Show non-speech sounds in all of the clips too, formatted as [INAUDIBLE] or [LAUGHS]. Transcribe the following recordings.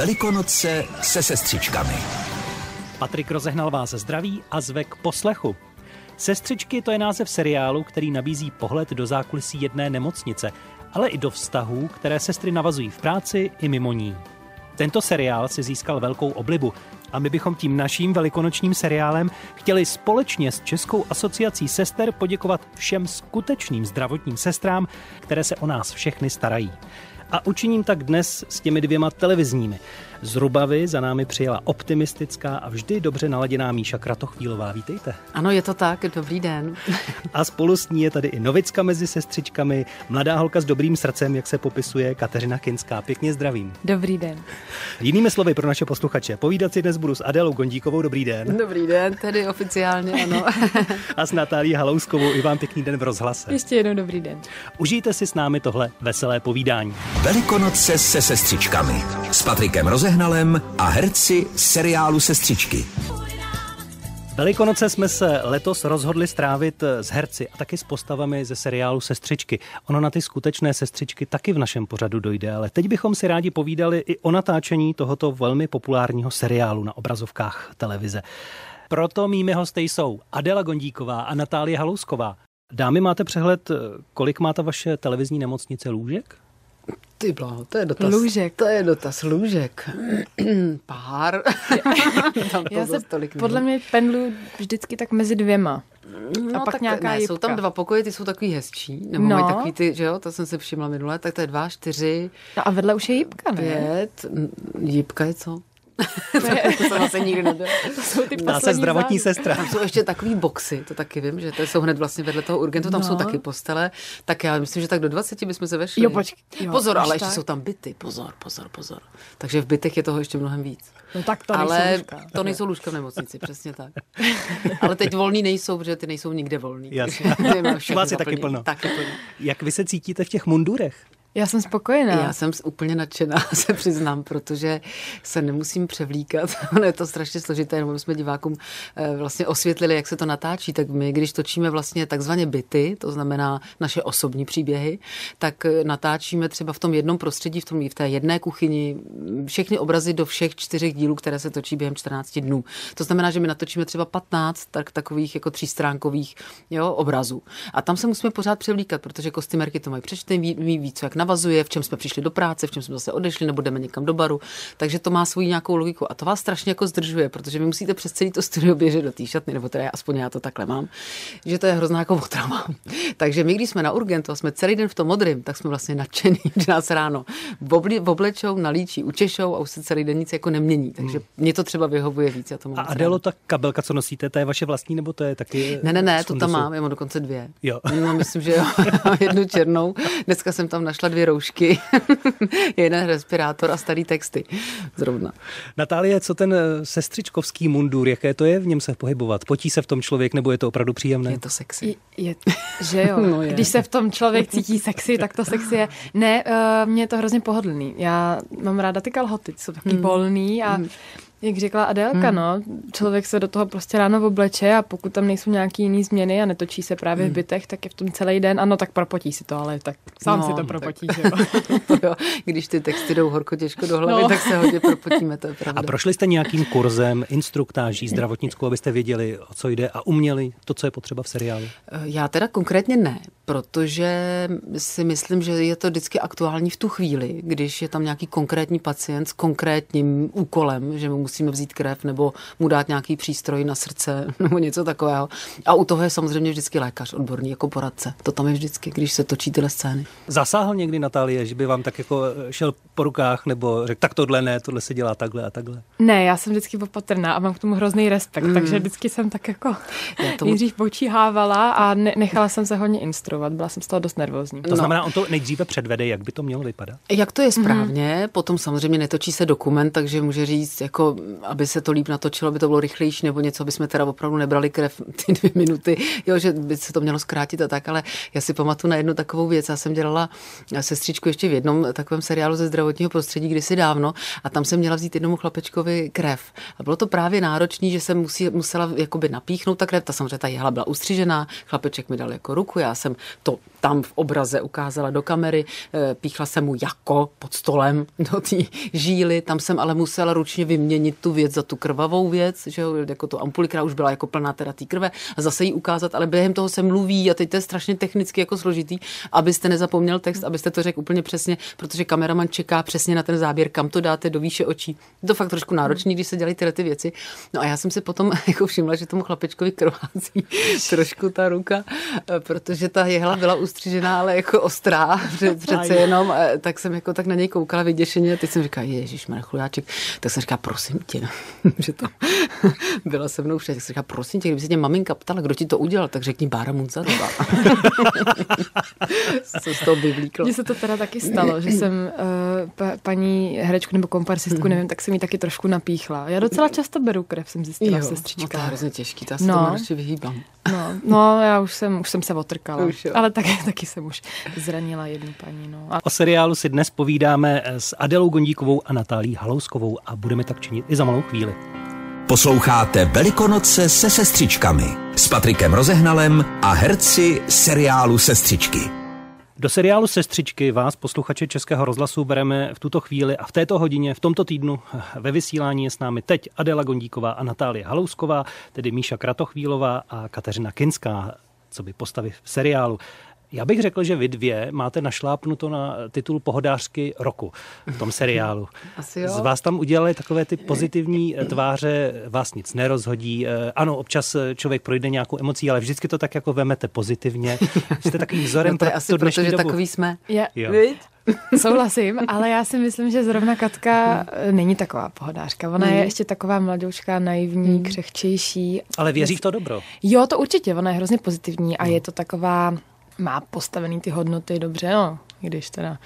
Velikonoce se sestřičkami. Patrik rozehnal vás zdraví a zve k poslechu. Sestřičky to je název seriálu, který nabízí pohled do zákulisí jedné nemocnice, ale i do vztahů, které sestry navazují v práci i mimo ní. Tento seriál si získal velkou oblibu a my bychom tím naším velikonočním seriálem chtěli společně s Českou asociací sester poděkovat všem skutečným zdravotním sestrám, které se o nás všechny starají. A učiním tak dnes s těmi dvěma televizními. Z Rubavy za námi přijela optimistická a vždy dobře naladěná Míša Kratochvílová. Vítejte. Ano, je to tak, dobrý den. [LAUGHS] A spolu s ní je tady i Novicka mezi sestřičkami, mladá holka s dobrým srdcem, jak se popisuje Kateřina Kinská. Pěkně zdravím. Dobrý den. Jinými slovy pro naše posluchače, povídat si dnes budu s Adélou Gondíkovou. Dobrý den. Dobrý den, tedy oficiálně, ano. [LAUGHS] a s Natálí Halouskovou. I vám pěkný den v rozhlase. Ještě jednou dobrý den. Užijte si s námi tohle veselé povídání. Velikonoce se sestřičkami. S Patrikem Rozehnalem a herci seriálu Sestřičky. Velikonoce jsme se letos rozhodli strávit s herci a taky s postavami ze seriálu Sestřičky. Ono na ty skutečné sestřičky taky v našem pořadu dojde, ale teď bychom si rádi povídali i o natáčení tohoto velmi populárního seriálu na obrazovkách televize. Proto mými hosty jsou Adela Gondíková a Natálie Halousková. Dámy, máte přehled, kolik má ta vaše televizní nemocnice lůžek? Ty bláho, to je dotaz. Lůžek. To je dotaz lůžek. [CLEARS THROAT] Pár. [LAUGHS] Tam to Já se tolik podle mě pendlu vždycky tak mezi dvěma. No, a pak tak nějaká ne, jsou tam dva pokoje, ty jsou takový hezčí, nebo no. mají takový ty, že jo, to jsem se všimla minule, tak to je dva, čtyři. No a vedle už je jípka, ne? Pět, jípka je co? [LAUGHS] to, to jsem nikdy nebyl. To jsou ty se zdravotní závěr. sestra. Tam jsou ještě takový boxy, to taky vím, že to jsou hned vlastně vedle toho urgentu, tam no. jsou taky postele. Tak já myslím, že tak do 20 bychom se vešli. Jo, počkej. Jo, pozor, ale tak. ještě jsou tam byty. Pozor, pozor, pozor. Takže v bytech je toho ještě mnohem víc. No tak to ale nejsou lůžka. to nejsou lůžka v nemocnici, přesně tak. ale teď volný nejsou, protože ty nejsou nikde volný. Jasně. [LAUGHS] Vás je taky plno. Taky plno. Jak vy se cítíte v těch mundurech? Já jsem spokojená. Já jsem úplně nadšená, [LAUGHS] se přiznám, protože se nemusím převlíkat. [LAUGHS] ono je to strašně složité, jenom jsme divákům eh, vlastně osvětlili, jak se to natáčí. Tak my, když točíme vlastně takzvaně byty, to znamená naše osobní příběhy, tak eh, natáčíme třeba v tom jednom prostředí, v, tom, v té jedné kuchyni, všechny obrazy do všech čtyřech dílů, které se točí během 14 dnů. To znamená, že my natočíme třeba 15 tak, takových jako třístránkových jo, obrazů. A tam se musíme pořád převlíkat, protože kostýmerky to mají přečtený, ví, ví, co jak navazuje, v čem jsme přišli do práce, v čem jsme zase odešli, nebo jdeme někam do baru. Takže to má svou nějakou logiku. A to vás strašně jako zdržuje, protože vy musíte přes celý to studio běžet do té šatny, nebo teda aspoň já to takhle mám, že to je hrozná jako otrava. [LAUGHS] Takže my, když jsme na urgentu a jsme celý den v tom modrém, tak jsme vlastně nadšení, [LAUGHS] že nás ráno oblečou, nalíčí, učešou a už se celý den nic jako nemění. Takže hmm. mě to třeba vyhovuje víc. Já to mám a Adelo, ta kabelka, co nosíte, to je vaše vlastní, nebo to je taky? Ne, ne, ne, to tam mám, já mám dokonce dvě. Jo. No, myslím, že jo, [LAUGHS] jednu černou. Dneska jsem tam našla dvě roušky, [LAUGHS] jeden respirátor a starý texty. Zrovna. Natálie, co ten eh, sestřičkovský mundur, jaké to je v něm se pohybovat? Potí se v tom člověk nebo je to opravdu příjemné? Je to sexy. Je, je že jo. [LAUGHS] No je. Když se v tom člověk cítí sexy, tak to sexy je. Ne, uh, mě je to hrozně pohodlný. Já mám ráda ty kalhoty, jsou taky hmm. volný a hmm jak řekla Adélka, hmm. no, člověk se do toho prostě ráno obleče a pokud tam nejsou nějaký jiný změny a netočí se právě hmm. v bytech, tak je v tom celý den, ano, tak propotí si to, ale tak sám no, si to propotí, tak. [LAUGHS] že jo. jo. Když ty texty jdou horko těžko do hlavy, no. tak se hodně propotíme, to je pravda. A prošli jste nějakým kurzem, instruktáží zdravotnickou, abyste věděli, o co jde a uměli to, co je potřeba v seriálu? Eh, já teda konkrétně ne, protože si myslím, že je to vždycky aktuální v tu chvíli, když je tam nějaký konkrétní pacient s konkrétním úkolem, že mu musíme vzít krev nebo mu dát nějaký přístroj na srdce [LAUGHS] nebo něco takového. A u toho je samozřejmě vždycky lékař odborný jako poradce. To tam je vždycky, když se točí tyhle scény. Zasáhl někdy Natálie, že by vám tak jako šel po rukách nebo řekl, tak tohle ne, tohle se dělá takhle a takhle? Ne, já jsem vždycky opatrná a mám k tomu hrozný respekt, mm. takže vždycky jsem tak jako já tomu... nejdřív počíhávala a ne- nechala jsem se hodně instruovat. Byla jsem z toho dost nervózní. To no. znamená, on to nejdříve předvede, jak by to mělo vypadat? Jak to je správně, mm. potom samozřejmě netočí se dokument, takže může říct, jako aby se to líp natočilo, aby to bylo rychlejší nebo něco, aby jsme teda opravdu nebrali krev [LAUGHS] ty dvě minuty, jo, že by se to mělo zkrátit a tak, ale já si pamatuju na jednu takovou věc. Já jsem dělala sestřičku ještě v jednom takovém seriálu ze zdravotního prostředí kdysi dávno a tam jsem měla vzít jednomu chlapečkovi krev. A bylo to právě náročné, že jsem musí, musela jakoby napíchnout ta krev. Ta samozřejmě ta jehla byla ustřižená, chlapeček mi dal jako ruku, já jsem to tam v obraze ukázala do kamery, eh, píchla jsem mu jako pod stolem [LAUGHS] do té žíly, tam jsem ale musela ručně vyměnit tu věc za tu krvavou věc, že jo, jako tu ampuli, která už byla jako plná teda té krve a zase ji ukázat, ale během toho se mluví a teď to je strašně technicky jako složitý, abyste nezapomněl text, abyste to řekl úplně přesně, protože kameraman čeká přesně na ten záběr, kam to dáte do výše očí. Je to fakt trošku náročný, když se dělají tyhle ty věci. No a já jsem si potom [LAUGHS] jako všimla, že tomu chlapečkovi krvácí [LAUGHS] trošku ta ruka, eh, protože ta jehla byla ustřižená, ale jako ostrá, [LAUGHS] přece jenom, eh, tak jsem jako tak na něj koukala vyděšeně a teď jsem říkala, ježiš, chlujáček, tak jsem říkala, prosím tě, [LAUGHS] že to [LAUGHS] byla se mnou však, tak jsem říkala, prosím tě, kdyby se tě maminka ptala, kdo ti to udělal, tak řekni Bára Munzarová. Co z toho vyvlíklo. Mně se to teda taky stalo, že jsem uh, pa, paní herečku nebo komparsistku, nevím, tak jsem mi taky trošku napíchla. Já docela často beru krev, jsem zjistila jo, v sestřičkách. No to je hrozně těžký, já se no. tomu radši vyhýbám. No, no, já už jsem, už jsem se otrkala, už ale taky, [LAUGHS] taky jsem už zranila jednu paní. No. A... O seriálu si dnes povídáme s Adelou Gondíkovou a Natálí Halouskovou a budeme tak činit i za malou chvíli. Posloucháte Velikonoce se sestřičkami s Patrikem Rozehnalem a herci seriálu Sestřičky. Do seriálu Sestřičky vás, posluchače Českého rozhlasu, bereme v tuto chvíli a v této hodině, v tomto týdnu ve vysílání je s námi teď Adela Gondíková a Natálie Halousková, tedy Míša Kratochvílová a Kateřina Kinská, co by postavy v seriálu. Já bych řekl, že vy dvě máte našlápnuto na titul pohodářky roku v tom seriálu. [LAUGHS] Asi jo. Z vás tam udělali takové ty pozitivní eh, tváře, vás nic nerozhodí. Eh, ano, občas eh, člověk projde nějakou emocí, ale vždycky to tak jako vemete pozitivně. [LAUGHS] Jste takovým vzorem no to je pro asi proto, že dobu. takový jsme. Je, jo. [LAUGHS] Souhlasím, ale já si myslím, že zrovna Katka není taková pohodářka. Ona je hmm. ještě taková mladoučka, naivní, hmm. křehčejší. Ale věří v to dobro. Jo, to určitě. Ona je hrozně pozitivní a no. je to taková má postavený ty hodnoty dobře, no, když teda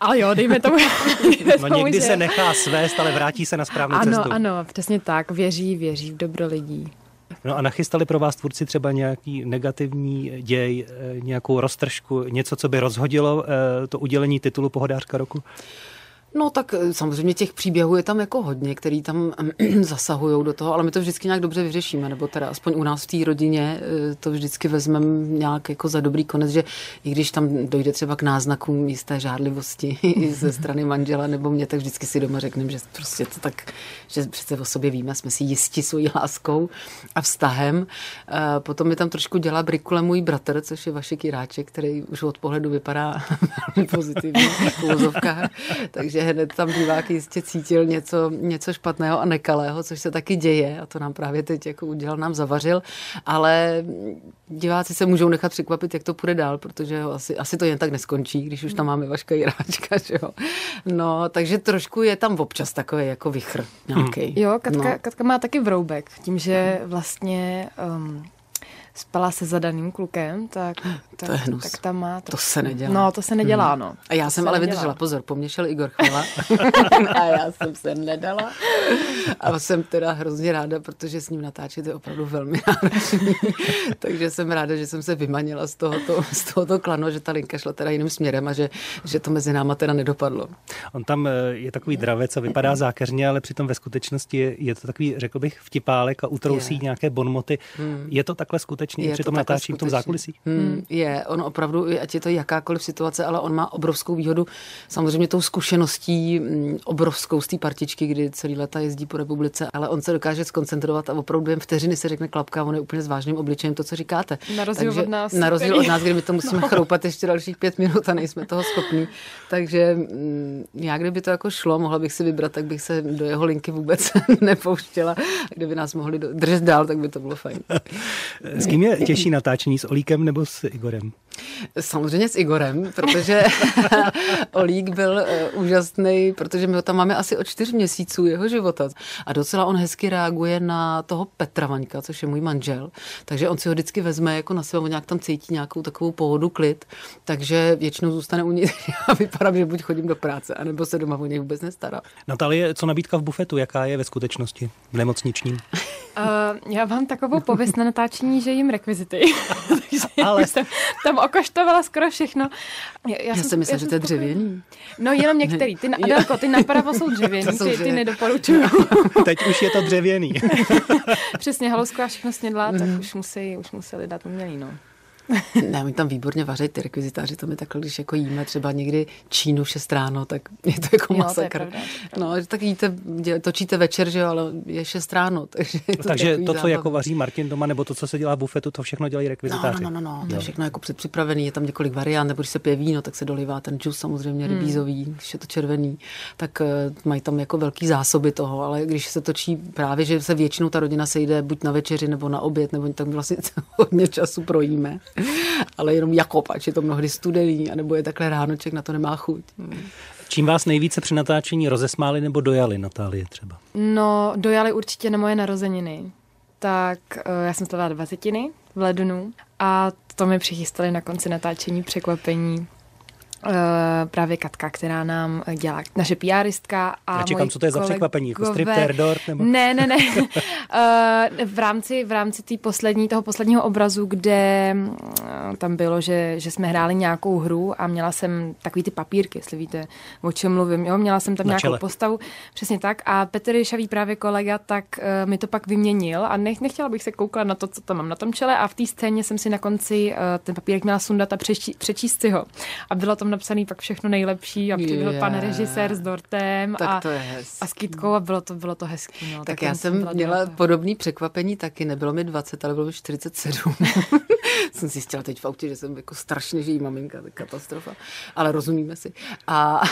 ale jo, dejme tomu. [LAUGHS] Dejme no tomu, někdy že... se nechá svést, ale vrátí se na správnou ano, cestu. Ano, ano, přesně tak. Věří, věří v dobro lidí. No a nachystali pro vás tvůrci třeba nějaký negativní děj, eh, nějakou roztržku, něco, co by rozhodilo eh, to udělení titulu Pohodářka roku? No tak eh, samozřejmě těch příběhů je tam jako hodně, který tam [CLEARS THROAT] zasahují do toho, ale my to vždycky nějak dobře vyřešíme, nebo teda aspoň u nás v té rodině eh, to vždycky vezmeme nějak jako za dobrý konec, že i když tam dojde třeba k náznakům jisté žádlivosti [LAUGHS] ze strany manžela nebo mě, tak vždycky si doma řekneme, že prostě to tak, že přece o sobě víme, jsme si jistí svojí láskou a vztahem. Eh, potom mi tam trošku dělá brikule můj bratr, což je Vašek Jiráček, který už od pohledu vypadá [LAUGHS] velmi pozitivně v takže hned tam divák jistě cítil něco, něco špatného a nekalého, což se taky děje a to nám právě teď jako udělal, nám zavařil, ale diváci se můžou nechat překvapit, jak to půjde dál, protože asi, asi to jen tak neskončí, když už tam máme Vaška Jiráčka, [LAUGHS] že jo. No, takže trošku je tam občas takový jako vychr nějaký. Jo, Katka, no. Katka má taky vroubek, tím, že vlastně um, spala se zadaným klukem, tak, tak, [GASPS] to je hnus. tak tam má... To se nedělá. No, to se nedělá, hmm. no. A já to jsem ale nedělá. vydržela, pozor, po mně šel Igor Chvala [LAUGHS] a já jsem se nedala. A jsem teda hrozně ráda, protože s ním natáčet je opravdu velmi náročný. [LAUGHS] Takže jsem ráda, že jsem se vymanila z tohoto, z tohoto klanu, že ta linka šla teda jiným směrem a že, že to mezi náma teda nedopadlo. On tam eh, je takový dravec a vypadá zákeřně, ale přitom ve skutečnosti je, je to takový, řekl bych, vtipálek a utrousí je. nějaké bonmoty. Hmm. Je to takhle skutečně skutečně je při tom natáčení v tom zákulisí? Hmm, je, on opravdu, ať je to jakákoliv situace, ale on má obrovskou výhodu, samozřejmě tou zkušeností, mm, obrovskou z té partičky, kdy celý leta jezdí po republice, ale on se dokáže skoncentrovat a opravdu jen vteřiny se řekne klapka, on je úplně s vážným obličejem to, co říkáte. Na rozdíl Takže, od nás. Na rozdíl od nás, kdy my to musíme [LAUGHS] no. chroupat ještě dalších pět minut a nejsme toho schopní. Takže mm, já, kdyby to jako šlo, mohla bych si vybrat, tak bych se do jeho linky vůbec [LAUGHS] nepouštěla. Kdyby nás mohli držet dál, tak by to bylo fajn. [LAUGHS] Kým je těžší natáčení s Olíkem nebo s Igorem? Samozřejmě s Igorem, protože [LAUGHS] Olík byl uh, úžasný, protože my ho tam máme asi o čtyř měsíců jeho života. A docela on hezky reaguje na toho Petra Vaňka, což je můj manžel. Takže on si ho vždycky vezme jako na sebe, on nějak tam cítí nějakou takovou pohodu, klid. Takže většinou zůstane u něj [LAUGHS] a vypadá, že buď chodím do práce, anebo se doma o něj vůbec nestará. Natalie, co nabídka v bufetu, jaká je ve skutečnosti v nemocničním? Uh, já mám takovou pověst na natáčení, že jim rekvizity. [LAUGHS] Takže [LAUGHS] Ale... jsem tam okoštovala skoro všechno. Já, já, já jsem, myslela, že to je dřevěný. No jenom některý. Ty, [LAUGHS] Adelko, ty napravo jsou dřevěný, ty, ty nedoporučuju. Teď už je to dřevěný. Přesně, Halousková všechno snědla, tak mm. už, musí, už museli dát umělý, no. [LAUGHS] ne, oni tam výborně vaří ty rekvizitáři, to my takhle, když jako jíme třeba někdy Čínu 6 ráno, tak [LAUGHS] je to jako masakr. Jo, to je no, tak jíte, točíte večer, že jo, ale je 6 ráno. [LAUGHS] Takže, to takže to, co jako vaří Martin doma, nebo to, co se dělá v bufetu, to všechno dělají rekvizitáři. No, no, no, no, to je všechno jako předpřipravený, je tam několik variant, nebo když se pije víno, tak se dolivá ten džus samozřejmě hmm. rybízový, když je to červený, tak uh, mají tam jako velký zásoby toho, ale když se točí právě, že se většinou ta rodina sejde buď na večeři nebo na oběd, nebo tak vlastně hodně času projíme. [LAUGHS] ale jenom jako pač je to mnohdy studený, anebo je takhle ráno, člověk na to nemá chuť. Čím vás nejvíce při natáčení rozesmáli nebo dojali, Natálie třeba? No, dojali určitě na moje narozeniny. Tak eh, já jsem slavila dvacetiny v lednu a to mi přichystali na konci natáčení překvapení právě Katka, která nám dělá naše PRistka a Já čekám, co to je za překvapení, jako striptease dort? Nebo... Ne, ne, ne. uh, [LAUGHS] v rámci, v rámci tý poslední, toho posledního obrazu, kde uh, tam bylo, že, že jsme hráli nějakou hru a měla jsem takový ty papírky, jestli víte, o čem mluvím. Jo? Měla jsem tam Na nějakou čele. postavu, přesně tak. A Petr Šavý právě kolega, tak mi to pak vyměnil a nech, nechtěla bych se kouklat na to, co tam mám na tom čele a v té scéně jsem si na konci ten papírek měla sundat a přečí, přečíst si ho. A bylo tam napsaný pak všechno nejlepší a yeah. pan režisér s dortem tak a, to je a s Kytkou a bylo to, bylo to hezký. No. Tak, tak já jsem měla dobrá. podobný překvapení taky, nebylo mi 20, ale bylo mi 47. [LAUGHS] [LAUGHS] jsem zjistila teď v autě, že jsem jako strašně žijí maminka, to katastrofa, ale rozumíme si. A,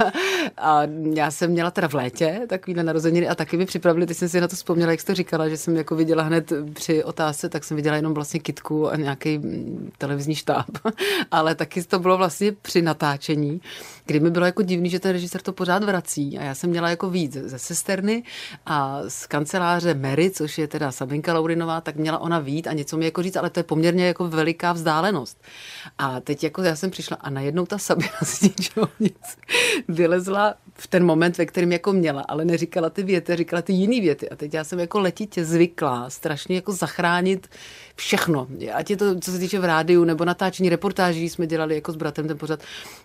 [LAUGHS] a já jsem měla teda v létě takovýhle narozeniny a taky mi připravili, teď jsem si na to vzpomněla, jak jsi to říkala, že jsem jako viděla hned při otázce, tak jsem viděla jenom vlastně kitku a nějaký mm, televizní štáb, [LAUGHS] ale taky to bylo vlastně při natáčení, kdy mi bylo jako divný, že ten režisér to pořád vrací. A já jsem měla jako víc ze sesterny a z kanceláře Mary, což je teda Sabinka Laurinová, tak měla ona vít a něco mi jako říct, ale to je poměrně jako veliká vzdálenost. A teď jako já jsem přišla a najednou ta Sabina z ničeho nic vylezla v ten moment, ve kterém jako měla, ale neříkala ty věty, říkala ty jiný věty. A teď já jsem jako letitě zvyklá strašně jako zachránit všechno. Ať je to, co se týče v rádiu nebo natáčení reportáží, jsme dělali jako s bratem ten pořad.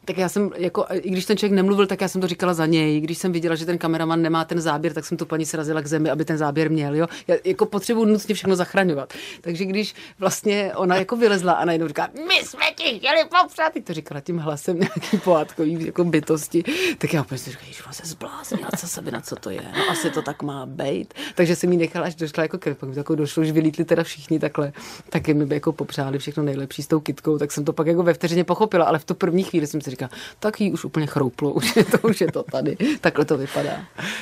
Tak já jsem, jako, i když ten člověk nemluvil, tak já jsem to říkala za něj. Když jsem viděla, že ten kameraman nemá ten záběr, tak jsem tu paní srazila k zemi, aby ten záběr měl. Jo? Já jako potřebuji nutně všechno zachraňovat. Takže když vlastně ona jako vylezla a najednou říká, my jsme ti chtěli popřát, to říkala tím hlasem nějaký pohádkový jako bytosti, tak já si říkala, že se zbláznila, co se na co to je. No asi to tak má být. Takže jsem jí nechala, až došla jako ke, pak jako došlo, že vylítli teda všichni takhle taky mi by jako popřáli všechno nejlepší s tou kitkou, tak jsem to pak jako ve vteřině pochopila, ale v tu první chvíli jsem si říkala, tak jí už úplně chrouplo, [LAUGHS] už je to, už je to tady, takhle to vypadá.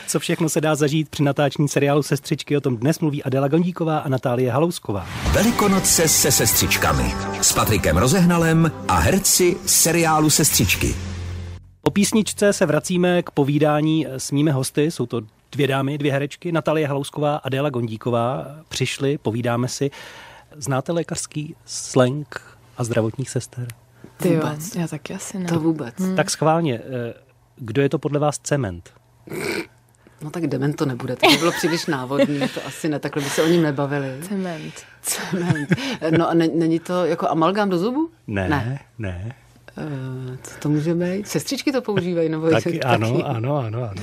Co všechno se dá zažít při natáčení seriálu Sestřičky, o tom dnes mluví Adela Gondíková a Natálie Halousková. Velikonoce se sestřičkami s Patrikem Rozehnalem a herci seriálu Sestřičky. Po písničce se vracíme k povídání s mými hosty. Jsou to dvě dámy, dvě herečky, Natalie Halousková a Adela Gondíková. Přišli, povídáme si. Znáte lékařský slang a zdravotních sester? Ty jo, já taky asi ne. To vůbec. Hmm. Tak schválně, eh, kdo je to podle vás cement? No tak dement to nebude, to by bylo příliš návodný, to asi ne, takhle by se o ním nebavili. Cement. Cement. No a není to jako amalgám do zubu? Ne, ne. ne. Uh, co to může být? Sestřičky to používají? Nebo taky, ano, ano, ano, ano.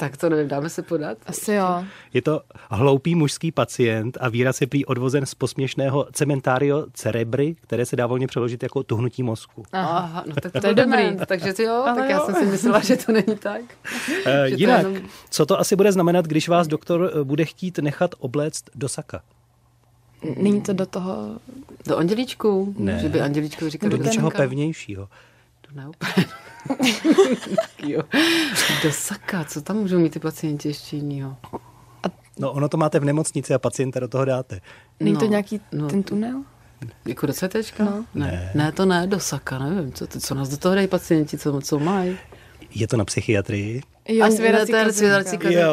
Tak to nevím, dáme se podat? Asi jo. Je to hloupý mužský pacient a výraz je prý odvozen z posměšného cementario cerebry, které se dá volně přeložit jako tuhnutí mozku. Aha, no tak to, to je dobrý. Takže ty jo, Aha, tak jo. já jsem si myslela, že to není tak. Uh, jinak, jenom... co to asi bude znamenat, když vás doktor eh, bude chtít nechat obléct do saka? Není to do toho... Do andělíčku? Ne. Že by andělíčku říkal do něčeho pevnějšího. To ne [LAUGHS] jo. Do saka, co tam můžou mít ty pacienti ještě jinýho? No ono to máte v nemocnici a pacienta do toho dáte. Není no, to nějaký no, ten tunel? Jako do CTčka? No. Ne. ne. to ne, do saka, nevím, co, co nás do toho dají pacienti, co, co mají. Je to na psychiatrii? Jo, a svědací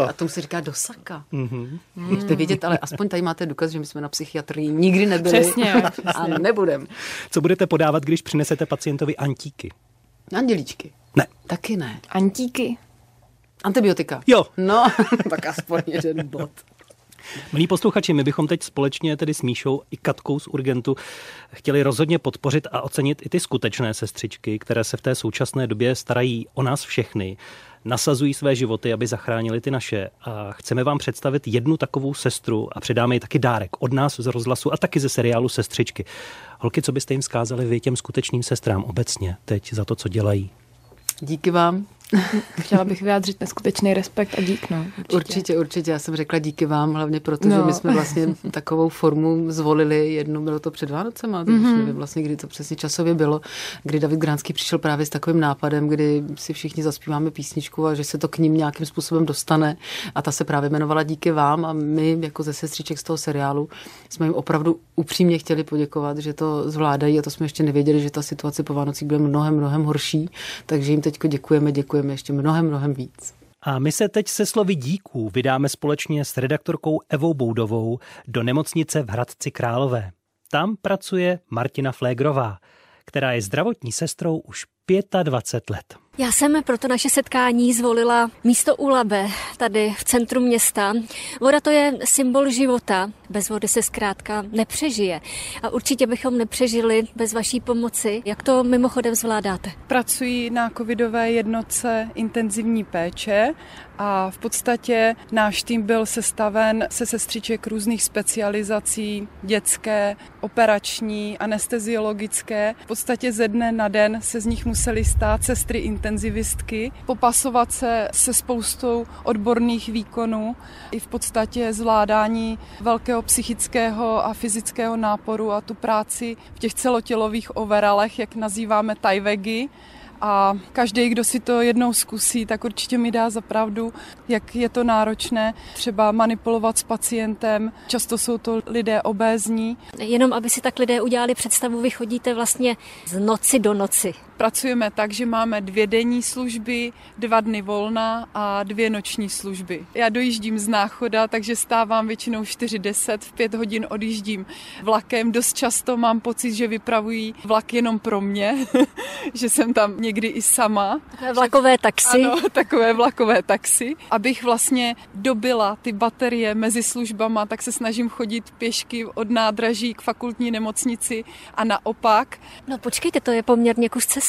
A tomu se říká dosaka. Mm-hmm. Můžete vědět, ale aspoň tady máte důkaz, že my jsme na psychiatrii nikdy nebyli. Přesně. [LAUGHS] a nebudem. Co budete podávat, když přinesete pacientovi antíky? Andělíčky. Ne. Taky ne. Antíky. Antibiotika. Jo. No, [LAUGHS] tak aspoň jeden bod. Milí posluchači, my bychom teď společně tedy s Míšou i Katkou z Urgentu chtěli rozhodně podpořit a ocenit i ty skutečné sestřičky, které se v té současné době starají o nás všechny nasazují své životy, aby zachránili ty naše. A chceme vám představit jednu takovou sestru a předáme jí taky dárek od nás z rozhlasu a taky ze seriálu Sestřičky. Holky, co byste jim zkázali vy těm skutečným sestrám obecně teď za to, co dělají? Díky vám. Chtěla bych vyjádřit neskutečný respekt a dík. No, určitě. určitě, určitě. Já jsem řekla díky vám, hlavně proto, no. že my jsme vlastně takovou formu zvolili. Jednu bylo to před Vánocem, ale mm-hmm. nevím vlastně, kdy to přesně časově bylo, kdy David Gránský přišel právě s takovým nápadem, kdy si všichni zaspíváme písničku a že se to k ním nějakým způsobem dostane. A ta se právě jmenovala Díky vám a my jako ze sestřiček z toho seriálu jsme jim opravdu upřímně chtěli poděkovat, že to zvládají a to jsme ještě nevěděli, že ta situace po Vánocích bude mnohem, mnohem horší. Takže jim teď děkujeme, děkujeme děkujeme ještě mnohem, mnohem víc. A my se teď se slovy díků vydáme společně s redaktorkou Evou Boudovou do nemocnice v Hradci Králové. Tam pracuje Martina Flégrová, která je zdravotní sestrou už 25 let. Já jsem pro to naše setkání zvolila místo u Labe, tady v centru města. Voda to je symbol života. Bez vody se zkrátka nepřežije. A určitě bychom nepřežili bez vaší pomoci. Jak to mimochodem zvládáte? Pracuji na covidové jednotce intenzivní péče a v podstatě náš tým byl sestaven se sestřiček různých specializací, dětské, operační, anesteziologické. V podstatě ze dne na den se z nich museli stát sestry intenzivistky, popasovat se se spoustou odborných výkonů i v podstatě zvládání velkého psychického a fyzického náporu a tu práci v těch celotělových overalech, jak nazýváme tajvegy, a každý, kdo si to jednou zkusí, tak určitě mi dá za pravdu, jak je to náročné třeba manipulovat s pacientem. Často jsou to lidé obézní. Jenom aby si tak lidé udělali představu, vy chodíte vlastně z noci do noci. Pracujeme tak, že máme dvě denní služby, dva dny volna a dvě noční služby. Já dojíždím z náchoda, takže stávám většinou 4.10, v 5 hodin odjíždím vlakem. Dost často mám pocit, že vypravují vlak jenom pro mě, [LAUGHS] že jsem tam někdy i sama. Takové vlakové taxi. Ano, [LAUGHS] takové vlakové taxi. Abych vlastně dobila ty baterie mezi službama, tak se snažím chodit pěšky od nádraží k fakultní nemocnici a naopak. No počkejte, to je poměrně kus cesty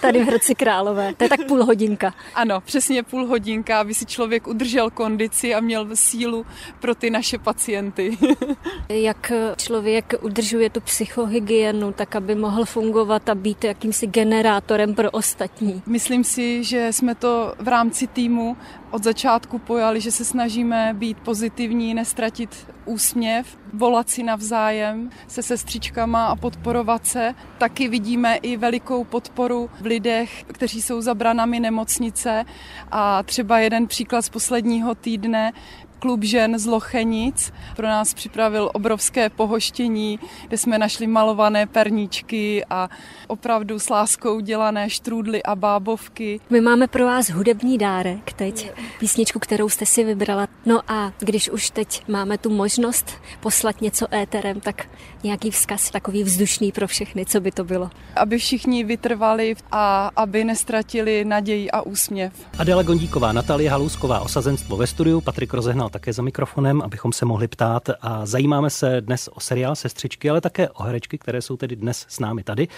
tady v Hradci Králové. To je tak půl hodinka. Ano, přesně půl hodinka, aby si člověk udržel kondici a měl sílu pro ty naše pacienty. [LAUGHS] Jak člověk udržuje tu psychohygienu, tak aby mohl fungovat a být jakýmsi generátorem pro ostatní. Myslím si, že jsme to v rámci týmu od začátku pojali, že se snažíme být pozitivní, nestratit úsměv, volat si navzájem se sestřičkama a podporovat se. Taky vidíme i velikou podporu v lidech, kteří jsou za branami nemocnice a třeba jeden příklad z posledního týdne, klub žen z Lochenic pro nás připravil obrovské pohoštění, kde jsme našli malované perníčky a opravdu s láskou dělané štrůdly a bábovky. My máme pro vás hudební dárek teď, písničku, kterou jste si vybrala. No a když už teď máme tu možnost poslat něco éterem, tak nějaký vzkaz takový vzdušný pro všechny, co by to bylo? Aby všichni vytrvali a aby nestratili naději a úsměv. Adela Gondíková, Natalie Halusková, osazenstvo ve studiu, Patrik rozehnal také za mikrofonem, abychom se mohli ptát a zajímáme se dnes o seriál Sestřičky, ale také o herečky, které jsou tedy dnes s námi tady.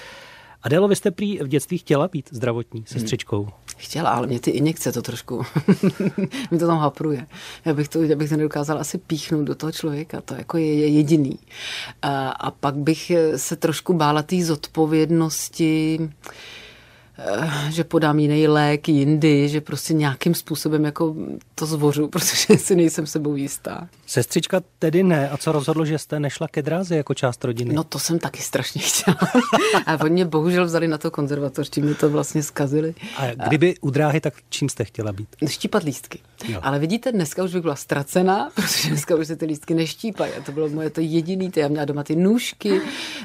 Adélo, vy jste prý v dětství chtěla být zdravotní sestřičkou. Hmm. Chtěla, ale mě ty injekce to trošku, [LAUGHS] mi to tam hapruje. Já bych to, já bych to nedokázala asi píchnout do toho člověka, to jako je, je jediný. A, a pak bych se trošku bála té zodpovědnosti, že podám jiný lék jindy, že prostě nějakým způsobem jako to zvořu, [LAUGHS] protože si nejsem sebou jistá. Sestřička tedy ne. A co rozhodlo, že jste nešla ke dráze jako část rodiny? No to jsem taky strašně chtěla. [LAUGHS] a oni mě bohužel vzali na to konzervatoř, tím mi to vlastně zkazili. A kdyby u dráhy, tak čím jste chtěla být? Štípat lístky. Jo. Ale vidíte, dneska už bych byla ztracená, [LAUGHS] protože dneska už se ty lístky neštípají. A to bylo moje to jediný. Já měla doma ty nůžky,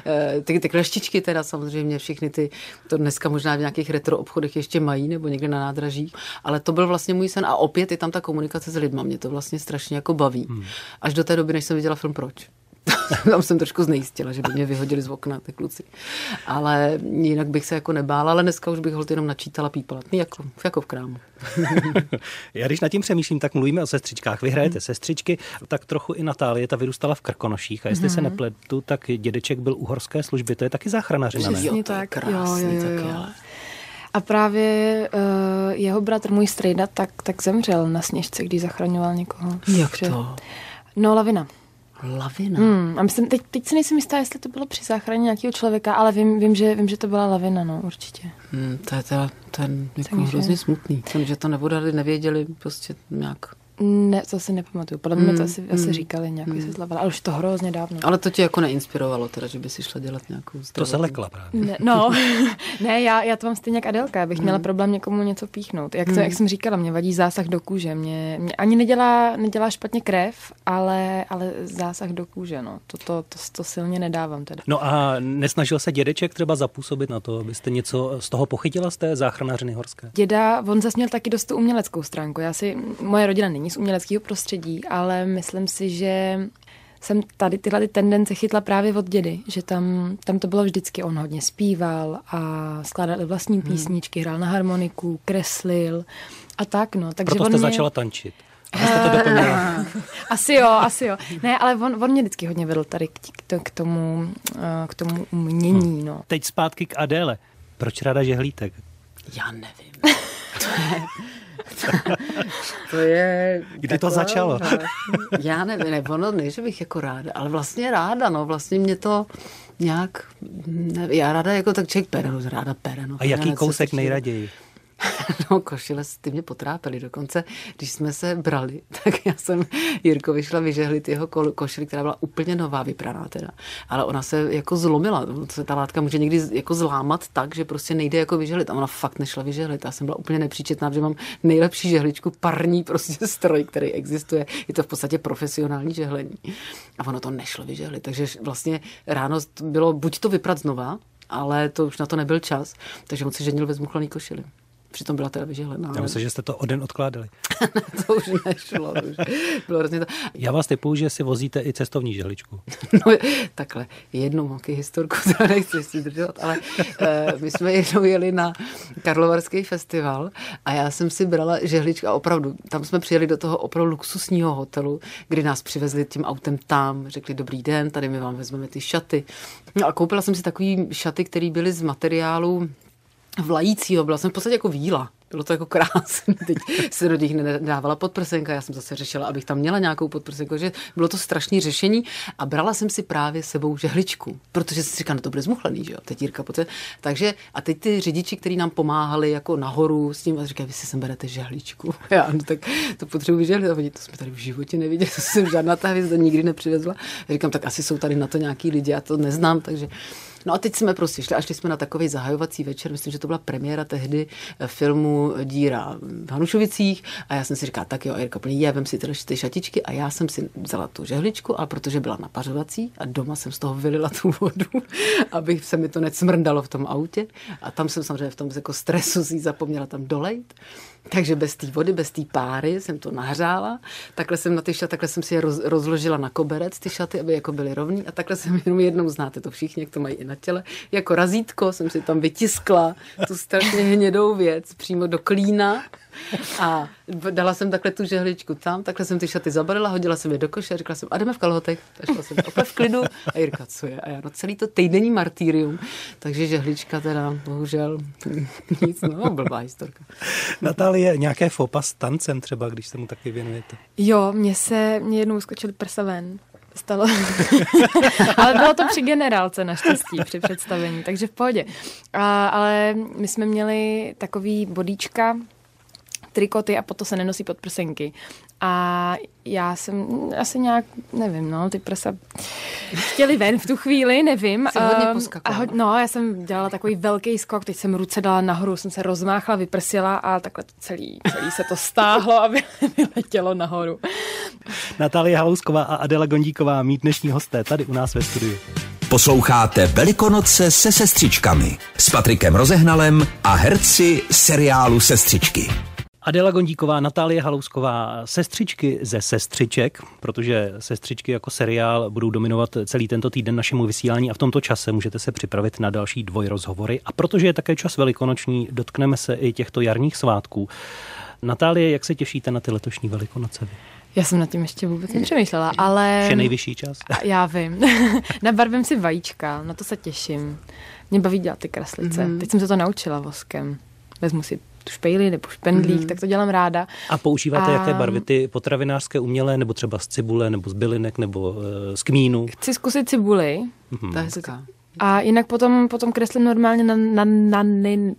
eh, ty, ty kleštičky teda samozřejmě, všechny ty, to dneska možná v nějakých retro obchodech ještě mají nebo někde na nádraží. Ale to byl vlastně můj sen a opět je tam ta komunikace s lidma. Mě to vlastně strašně jako baví. Hmm. Až do té doby, než jsem viděla film Proč. [LAUGHS] Tam jsem trošku znejistila, že by mě vyhodili z okna ty kluci. Ale jinak bych se jako nebála, ale dneska už bych ho jenom načítala pípala. Jako, jako v krámu. [LAUGHS] Já když nad tím přemýšlím, tak mluvíme o sestřičkách. Vy hrajete sestřičky, tak trochu i Natálie, ta vyrůstala v Krkonoších a jestli mm-hmm. se mhm. nepletu, tak dědeček byl u horské služby, to je taky záchranařina, ne? Jo, tak. Krásný, jo, jo, jo. jo. A právě uh, jeho bratr, můj strejda, tak, tak zemřel na sněžce, když zachraňoval někoho. Jak že... to? No, lavina. Lavina. Hmm, a myslím, teď, teď si nejsem jistá, jestli to bylo při záchraně nějakého člověka, ale vím, vím, že, vím že to byla lavina, no, určitě. Hmm, to je teda ten jako hrozně smutný. Jsem, že to nevodali, nevěděli, prostě nějak ne, to si nepamatuju. Podle mě to hmm, asi, mm. asi říkali nějak, mm. vysvětlovali, ale už to hrozně dávno. Ale to tě jako neinspirovalo, teda, že by si šla dělat nějakou zdravotní. To se lekla právě. Ne, no, [LAUGHS] ne, já, já to mám stejně jak Adelka, abych mm. měla hmm. problém někomu něco píchnout. Jak, to, mm. jak jsem říkala, mě vadí zásah do kůže. Mě, mě ani nedělá, nedělá špatně krev, ale, ale zásah do kůže, no. To, to, to, to silně nedávám teda. No a nesnažil se dědeček třeba zapůsobit na to, abyste něco z toho pochytila z té záchranářiny horské? Děda, on zase měl taky dost tu uměleckou stránku. Já si, moje rodina není z uměleckého prostředí, ale myslím si, že jsem tady tyhle ty tendence chytla právě od dědy, že tam, tam to bylo vždycky, on hodně zpíval a skládal vlastní hmm. písničky, hrál na harmoniku, kreslil a tak, no. Takže Proto jste mě... začala tančit. to [LAUGHS] asi jo, asi jo. Ne, ale on, on mě vždycky hodně vedl tady k, k tomu, eh, k tomu umění, no. Teď zpátky k Adéle. Proč ráda žehlítek? Já nevím. [LAUGHS] To je, to je... Kdy to začalo? Já nevím, ne, ono ne, že bych jako ráda, ale vlastně ráda, no, vlastně mě to nějak, ne, já ráda jako tak člověk pere, ráda pere. No, A jaký kousek nejraději? [LAUGHS] No, košile ty mě potrápily. Dokonce, když jsme se brali, [LAUGHS] tak já jsem Jirko vyšla vyžehlit jeho košili, která byla úplně nová, vypraná teda. Ale ona se jako zlomila. Se ta látka může někdy jako zlámat tak, že prostě nejde jako vyžehlit. A ona fakt nešla vyžehlit. Já jsem byla úplně nepříčetná, že mám nejlepší žehličku, parní prostě [LAUGHS] stroj, který existuje. Je to v podstatě profesionální žehlení. A ono to nešlo vyžehlit. Takže vlastně ráno bylo buď to vyprat znova, ale to už na to nebyl čas, takže on si ženil ve zmuchlaný košili. Přitom byla teda vyžehlená. Já myslím, že jste to o den odkládali. [LAUGHS] to už nešlo. To už bylo hrozně to... Já vás typuju, že si vozíte i cestovní žehličku. [LAUGHS] no, takhle, jednou mám historku, [LAUGHS] to nechci si držet, ale uh, my jsme jednou jeli na Karlovarský festival a já jsem si brala žehličku a opravdu, tam jsme přijeli do toho opravdu luxusního hotelu, kdy nás přivezli tím autem tam, řekli dobrý den, tady my vám vezmeme ty šaty. No a koupila jsem si takový šaty, které byly z materiálu vlajícího, byla jsem v podstatě jako víla. Bylo to jako krásné. [LAUGHS] Teď se do nich nedávala podprsenka. Já jsem zase řešila, abych tam měla nějakou podprsenku. že bylo to strašné řešení a brala jsem si právě sebou žehličku, protože si říkala, no to bude zmuchlený, že jo, teď Jirka poté. Takže a teď ty řidiči, kteří nám pomáhali jako nahoru s tím, a říkají, vy si sem berete žehličku. [LAUGHS] Já, no, tak to potřebuji žehlit. A oni, to jsme tady v životě neviděli, to jsem žádná ta hvězda nikdy nepřivezla. Říkám, tak asi jsou tady na to nějaký lidi, já to neznám, takže No a teď jsme prostě šli a šli jsme na takový zahajovací večer, myslím, že to byla premiéra tehdy eh, filmu Díra v Hanušovicích. A já jsem si říkala, tak jo, Jirka plný, já vem si tyhle ty šatičky. A já jsem si vzala tu žehličku, ale protože byla napařovací a doma jsem z toho vylila tu vodu, [LAUGHS] aby se mi to necmrdalo v tom autě. A tam jsem samozřejmě v tom jako stresu si zapomněla tam dolejt. Takže bez té vody, bez té páry jsem to nahřála. Takhle jsem na ty šaty, takhle jsem si je roz, rozložila na koberec, ty šaty, aby jako byly rovný. A takhle jsem [LAUGHS] jenom jednou, znáte to všichni, jak to mají i na těle, jako razítko jsem si tam vytiskla tu strašně hnědou věc přímo do klína a dala jsem takhle tu žehličku tam, takhle jsem ty šaty zabalila, hodila jsem je do koše a řekla jsem, a jdeme v kalhotech. A šla jsem opět v klidu a Jirka, co je? A já, no celý to týdenní martýrium. Takže žehlička teda, bohužel, nic, no, blbá historka. Natálie, nějaké fopa s tancem třeba, když se mu taky věnujete? Jo, mě se, mě jednou skočili prsa ven stalo. [LAUGHS] ale bylo to při generálce naštěstí, při představení, takže v pohodě. A, ale my jsme měli takový bodíčka, trikoty a potom se nenosí podprsenky. A já jsem asi nějak, nevím, no, ty prsa chtěli ven v tu chvíli, nevím. Jsi hodně um, a ho, no, já jsem dělala takový velký skok, teď jsem ruce dala nahoru, jsem se rozmáchla, vyprsila a takhle to celý, celý se to stáhlo a [LAUGHS] vyletělo nahoru. Natálie Halousková a Adela Gondíková, mít dnešní hosté tady u nás ve studiu. Posloucháte Velikonoce se sestřičkami s Patrikem Rozehnalem a herci seriálu Sestřičky. Adela Gondíková, Natálie Halousková, sestřičky ze sestřiček, protože sestřičky jako seriál budou dominovat celý tento týden našemu vysílání a v tomto čase můžete se připravit na další dvojrozhovory. A protože je také čas velikonoční, dotkneme se i těchto jarních svátků. Natálie, jak se těšíte na ty letošní velikonoce? Já jsem nad tím ještě vůbec nepřemýšlela, ale... Je nejvyšší čas. [LAUGHS] Já vím. [LAUGHS] Nabarvím si vajíčka, na to se těším. Mě baví dělat ty kraslice. Mm-hmm. Teď jsem se to naučila voskem. Vezmu si tu špejli nebo špendlík, mm-hmm. tak to dělám ráda. A používáte a... jaké barvy? Ty potravinářské umělé, nebo třeba z cibule, nebo z bylinek, nebo uh, z kmínu? Chci zkusit cibuli. Mm-hmm. To je hezká. A jinak potom, potom kreslím normálně na, na, na, na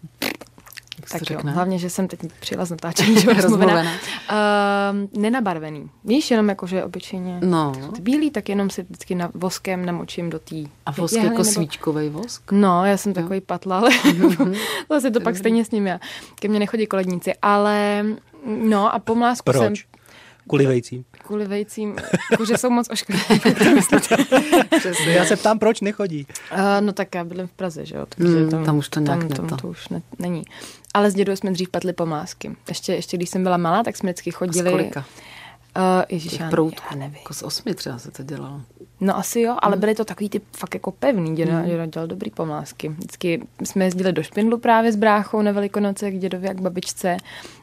tak jo, hlavně, že jsem teď přijela z natáčení, že [LAUGHS] rozmluvená. uh, nenabarvený. Víš, jenom jako, že obyčejně no. bílý, tak jenom si vždycky na, voskem namočím do té. A vosk jako nebo... svíčkový vosk? No, já jsem jo. takový patla, ale [LAUGHS] zase to pak stejně s ním já. Ke mně nechodí koledníci, ale no a pomlásku Proč? jsem Kvůli vejcím. Kvůli vejcím, že jsou moc ošklivý. [LAUGHS] já se ptám, proč nechodí. Uh, no tak já bydlím v Praze, že jo. Takže mm, tam, tam už to nějak tam, tam to už ne, není. Ale s dědou jsme dřív patli pomlásky. Ještě, ještě když jsem byla malá, tak jsme vždycky chodili. A z kolika? Uh, ježiš, já, já nevím. Jako z osmi třeba se to dělalo. No asi jo, ale hmm. byly to takový ty fakt jako pevný. Děda, hmm. děda dělal dobrý pomlásky. Vždycky jsme jezdili do Špindlu právě s bráchou na Velikonoce k dědovi a k babičce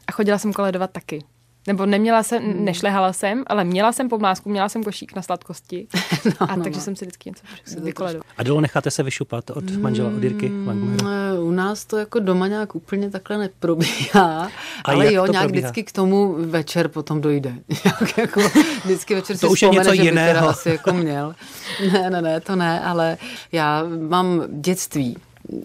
a chodila jsem koledovat taky. Nebo neměla jsem, hmm. nešlehala jsem, ale měla jsem pomlásku, měla jsem košík na sladkosti. [LAUGHS] no, a no, takže no. jsem si vždycky něco vykoledovala. A dalo necháte se vyšupat od manžela, od Jirky? Mm, u nás to jako doma nějak úplně takhle neprobíhá. A ale jo, nějak probíhá? vždycky k tomu večer potom dojde. [LAUGHS] jako, vždycky večer to si už je něco že jiného. asi jako měl. [LAUGHS] Ne, ne, ne, to ne, ale já mám dětství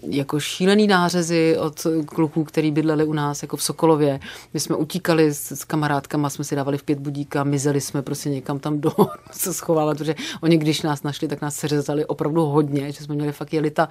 jako šílený nářezy od kluků, který bydleli u nás jako v Sokolově. My jsme utíkali s, s kamarádkama, jsme si dávali v pět budíka, mizeli jsme prostě někam tam do [LAUGHS] se schovávat, protože oni, když nás našli, tak nás seřezali opravdu hodně, že jsme měli fakt jelita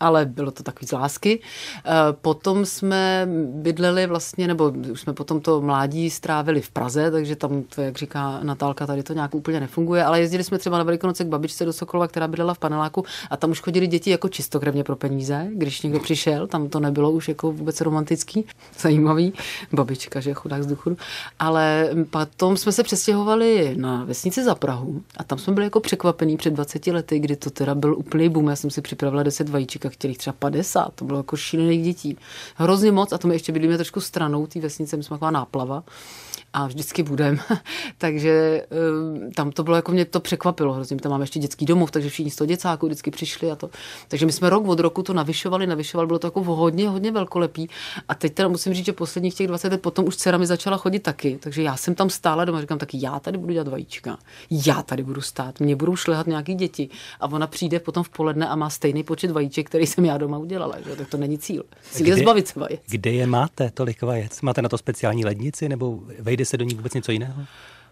ale bylo to takový z lásky. Eh, potom jsme bydleli vlastně, nebo už jsme potom to mládí strávili v Praze, takže tam to, jak říká Natálka, tady to nějak úplně nefunguje, ale jezdili jsme třeba na Velikonoce k babičce do Sokolova, která bydlela v paneláku a tam už chodili děti jako čistokrevně pro peníze, když někdo přišel, tam to nebylo už jako vůbec romantický, [LAUGHS] zajímavý, babička, že chudák z duchu. Ale potom jsme se přestěhovali na vesnici za Prahu a tam jsme byli jako překvapení před 20 lety, kdy to teda byl úplný boom. Já jsem si připravila 10 vajíček chtěli třeba 50, to bylo jako šílených dětí. Hrozně moc a to my ještě bydlíme trošku stranou té vesnice, my jsme taková náplava a vždycky budem. [LAUGHS] takže um, tam to bylo jako mě to překvapilo hrozně. Tam máme ještě dětský domov, takže všichni z toho děcáku vždycky přišli a to. Takže my jsme rok od roku to navyšovali, navyšovali, bylo to jako hodně, hodně velkolepý. A teď teda musím říct, že posledních těch 20 let potom už dcera mi začala chodit taky. Takže já jsem tam stála doma, říkám, taky já tady budu dělat vajíčka. Já tady budu stát, mě budou šlehat nějaký děti. A ona přijde potom v poledne a má stejný počet vajíček, který jsem já doma udělala. Že? Tak to není cíl. Cíl kde, je zbavit se vajec. Kde je máte tolik vajec? Máte na to speciální lednici nebo vejde se do ní vůbec něco jiného?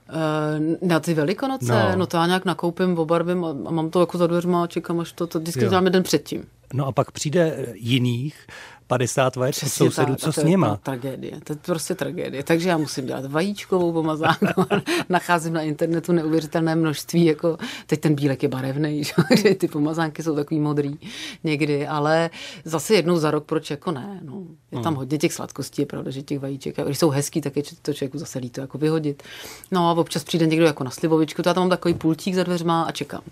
Eh, na ty velikonoce? No. no to já nějak nakoupím, obarvím a, a mám to jako za dveřma a čekám, až to, to vždycky jo. děláme den předtím. No a pak přijde jiných 50 vajec sousedů, co s nima? To je tragédie, to je prostě tragédie. Takže já musím dělat vajíčkovou pomazánku. [LAUGHS] Nacházím na internetu neuvěřitelné množství, jako teď ten bílek je barevný, [LAUGHS] že ty pomazánky jsou takový modrý někdy, ale zase jednou za rok, proč jako ne? No, je tam hmm. hodně těch sladkostí, je pravda, že těch vajíček, a když jsou hezký, tak je to člověku zase líto jako vyhodit. No a občas přijde někdo jako na slivovičku, to já tam mám takový pultík za dveřma a čekám.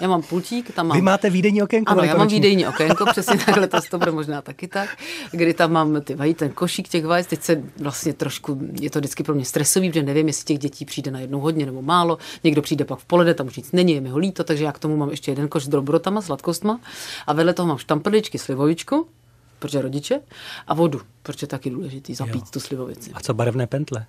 Já mám pultík, tam mám... Vy máte výdejní okénko? Ano, já mám výdejní okénko, přesně takhle, to, to bude možná taky tak, kdy tam mám ty vají, ten košík těch vajec, teď se vlastně trošku, je to vždycky pro mě stresový, protože nevím, jestli těch dětí přijde na jednou hodně nebo málo, někdo přijde pak v poledne, tam už nic není, je mi ho líto, takže já k tomu mám ještě jeden koš s dobrotama, sladkostma a vedle toho mám štamprličky, slivovičku, protože rodiče, a vodu, protože je taky důležitý zapít jo. tu slivovici. A co barevné pentle?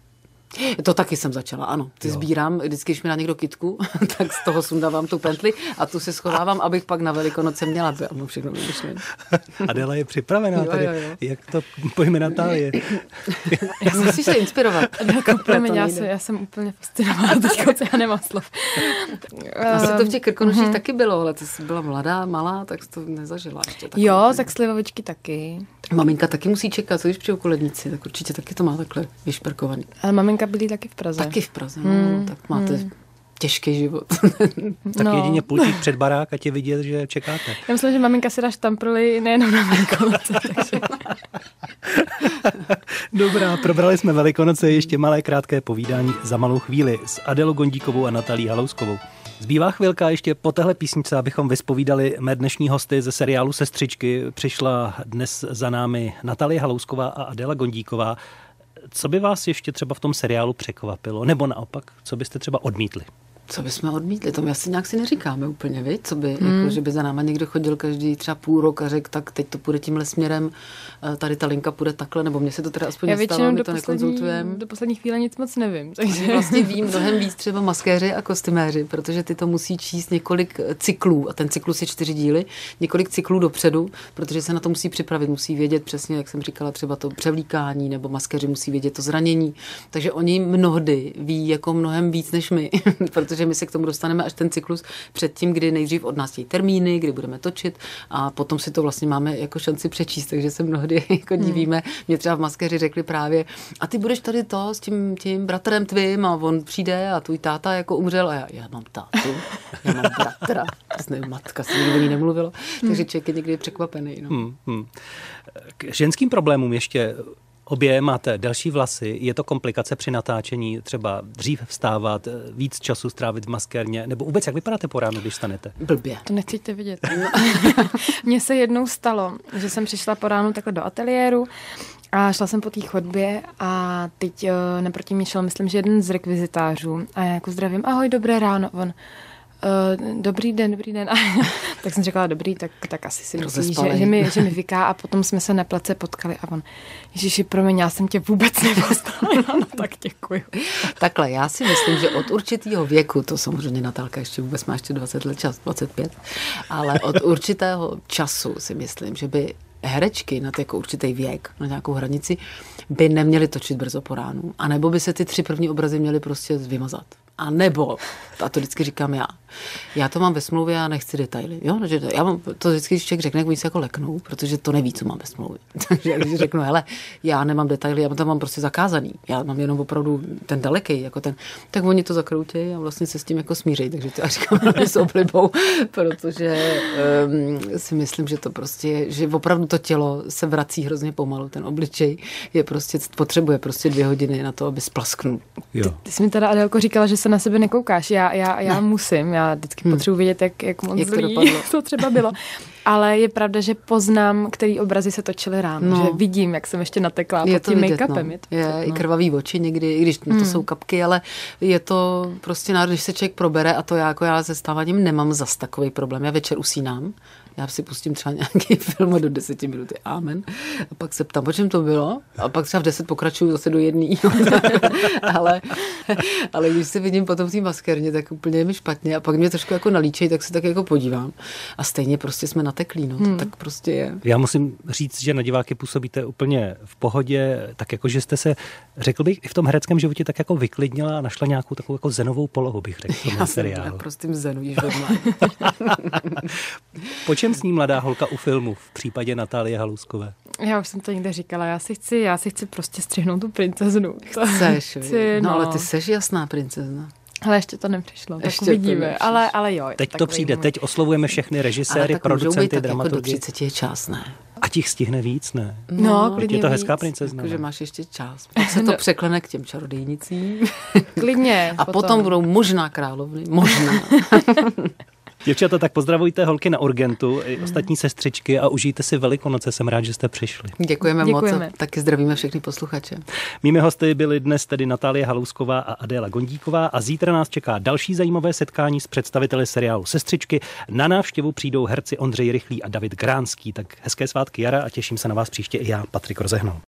To taky jsem začala, ano. Ty jo. sbírám, vždycky, když mi na někdo kitku, [LAUGHS] tak z toho sundávám tu pentli a tu si schovávám, abych pak na Velikonoce měla. To já mám všechno vymyšlené. [LAUGHS] Adela je připravená jo, tady. Jo, jo. Jak to pojme Natálie? [LAUGHS] já musíš se inspirovat. Promiň, já, se, já jsem úplně fascinovaná teď, já nemám slov. Asi to v těch krkonoších uh-huh. taky bylo, ale ty jsi byla mladá, malá, tak jsi to nezažila ještě. Jo, tak slivovičky taky. Maminka taky musí čekat, co když přijou koledníci, tak určitě taky to má takhle vyšperkovaný. Ale maminka byli taky v Praze. Taky v Praze, no, hmm. tak máte hmm. Těžký život. [LAUGHS] tak no. jedině pultík před barák a tě vidět, že čekáte. Já myslím, že maminka si dá štamprly nejenom na Velikonoce, takže... [LAUGHS] Dobrá, probrali jsme Velikonoce, ještě malé krátké povídání za malou chvíli s Adelou Gondíkovou a Natalí Halouskovou. Zbývá chvilka ještě po téhle písnice, abychom vyspovídali mé dnešní hosty ze seriálu Sestřičky. Přišla dnes za námi Natalie Halousková a Adela Gondíková. Co by vás ještě třeba v tom seriálu překvapilo? Nebo naopak, co byste třeba odmítli? Co bychom odmítli? To my asi nějak si neříkáme úplně, vy? Co by, hmm. jako, že by za náma někdo chodil každý třeba půl rok a řekl, tak teď to půjde tímhle směrem, eh, tady ta linka půjde takhle, nebo mě se to teda aspoň Já nestalo, my to nekonzultujeme. Do poslední chvíle nic moc nevím. Takže... Vlastně vím [LAUGHS] mnohem víc třeba maskéři a kostyméři, protože ty to musí číst několik cyklů a ten cyklus je čtyři díly, několik cyklů dopředu, protože se na to musí připravit, musí vědět přesně, jak jsem říkala, třeba to převlíkání, nebo maskéři musí vědět to zranění. Takže oni mnohdy ví jako mnohem víc než my, [LAUGHS] protože protože my se k tomu dostaneme až ten cyklus předtím, kdy nejdřív od nás termíny, kdy budeme točit a potom si to vlastně máme jako šanci přečíst, takže se mnohdy [LAUGHS] jako hmm. divíme. Mě třeba v maskeři řekli právě, a ty budeš tady to s tím, tím bratrem tvým a on přijde a tvůj táta jako umřel a já, já mám tátu, já mám bratra, [LAUGHS] je matka, se nikdy o ní nemluvilo, takže hmm. člověk je někdy překvapený. No. Hmm, hmm. K ženským problémům ještě Obě máte delší vlasy, je to komplikace při natáčení, třeba dřív vstávat, víc času strávit v maskérně, nebo vůbec jak vypadáte po ránu, když stanete? Blbě. To nechcete vidět. [LAUGHS] Mně se jednou stalo, že jsem přišla po ránu takhle do ateliéru a šla jsem po té chodbě a teď uh, naproti mě šel, myslím, že jeden z rekvizitářů a já jako zdravím, ahoj, dobré ráno. On, Uh, dobrý den, dobrý den. [LAUGHS] tak jsem říkala, dobrý, tak, tak asi si myslí, že, že, mi, že mi vyká a potom jsme se na plece potkali a on, Ježiši, promiň, já jsem tě vůbec nepoznala, [LAUGHS] no tak děkuji. Takhle, já si myslím, že od určitého věku, to samozřejmě Natálka ještě vůbec má ještě 20 let čas, 25, ale od určitého času si myslím, že by herečky na jako určitý věk, na nějakou hranici, by neměly točit brzo po ránu. A nebo by se ty tři první obrazy měly prostě vymazat. A nebo, a to vždycky říkám já, já to mám ve smlouvě a nechci detaily. Jo? Že já mám, to vždycky, když člověk řekne, jak se jako leknou, protože to neví, co mám ve smlouvě. [LAUGHS] Takže když řeknu, hele, já nemám detaily, já to mám prostě zakázaný. Já mám jenom opravdu ten daleký, jako ten, tak oni to zakroutí a vlastně se s tím jako smíří. Takže to já říkám [LAUGHS] s oblibou, protože um, si myslím, že to prostě, že opravdu to tělo se vrací hrozně pomalu. Ten obličej je prostě, potřebuje prostě dvě hodiny na to, aby splasknul. Jo. Ty, ty jsi mi teda, Adelko, říkala, že se na sebe nekoukáš. Já, já, já musím, já vždycky hmm. potřebuji vědět, jak, jak moc jak to, zlý [LAUGHS] to třeba bylo. Ale je pravda, že poznám, který obrazy se točily ráno, no. že vidím, jak jsem ještě natekla je pod tím make-upem. No. Je, to je no. i krvavý oči někdy, i když hmm. to jsou kapky, ale je to prostě, když se člověk probere a to já jako já se stávaním nemám zas takový problém. Já večer usínám, já si pustím třeba nějaký [LAUGHS] film do deseti minuty, amen. A pak se ptám, o čem to bylo? A pak třeba v deset pokračuju zase do jedné. [LAUGHS] ale, ale když se vidím potom v té maskérně, tak úplně je mi špatně. A pak mě trošku jako nalíčej, tak se tak jako podívám. A stejně prostě jsme nateklí, no. Hmm. Tak prostě je. Já musím říct, že na diváky působíte úplně v pohodě, tak jako, že jste se, řekl bych, i v tom hereckém životě tak jako vyklidnila a našla nějakou takovou jako zenovou polohu, bych řekl, v tom seriálu. Já prostým zenu již [LAUGHS] Po čem sní mladá holka u filmu v případě Natálie Haluskové? Já už jsem to někde říkala, já si chci, já si chci prostě střihnout tu princeznu. [LAUGHS] Chceš, chci, no. no. ale ty seš jasná princezna. Ale ještě to nepřišlo, ještě tak uvidíme. Ale, ale jo. Teď to přijde, můj... teď oslovujeme všechny režiséry, ale producenty, tak dramaturgy. Jako do 30 je čas, ne? A těch stihne víc, ne? No, klidně Je to hezká princezna. Jako, že máš ještě čas. Pak se to no. překlene k těm čarodejnicím. Klidně. A potom, potom budou možná královny. Možná. [LAUGHS] Děvčata, tak pozdravujte holky na Urgentu i ostatní sestřičky a užijte si Velikonoce. Jsem rád, že jste přišli. Děkujeme, Děkujeme. moc. Taky zdravíme všechny posluchače. Mými hosty byly dnes tedy Natálie Halousková a Adéla Gondíková a zítra nás čeká další zajímavé setkání s představiteli seriálu Sestřičky. Na návštěvu přijdou herci Ondřej Rychlý a David Gránský. Tak hezké svátky jara a těším se na vás příště i já, Patrik Rozehnal.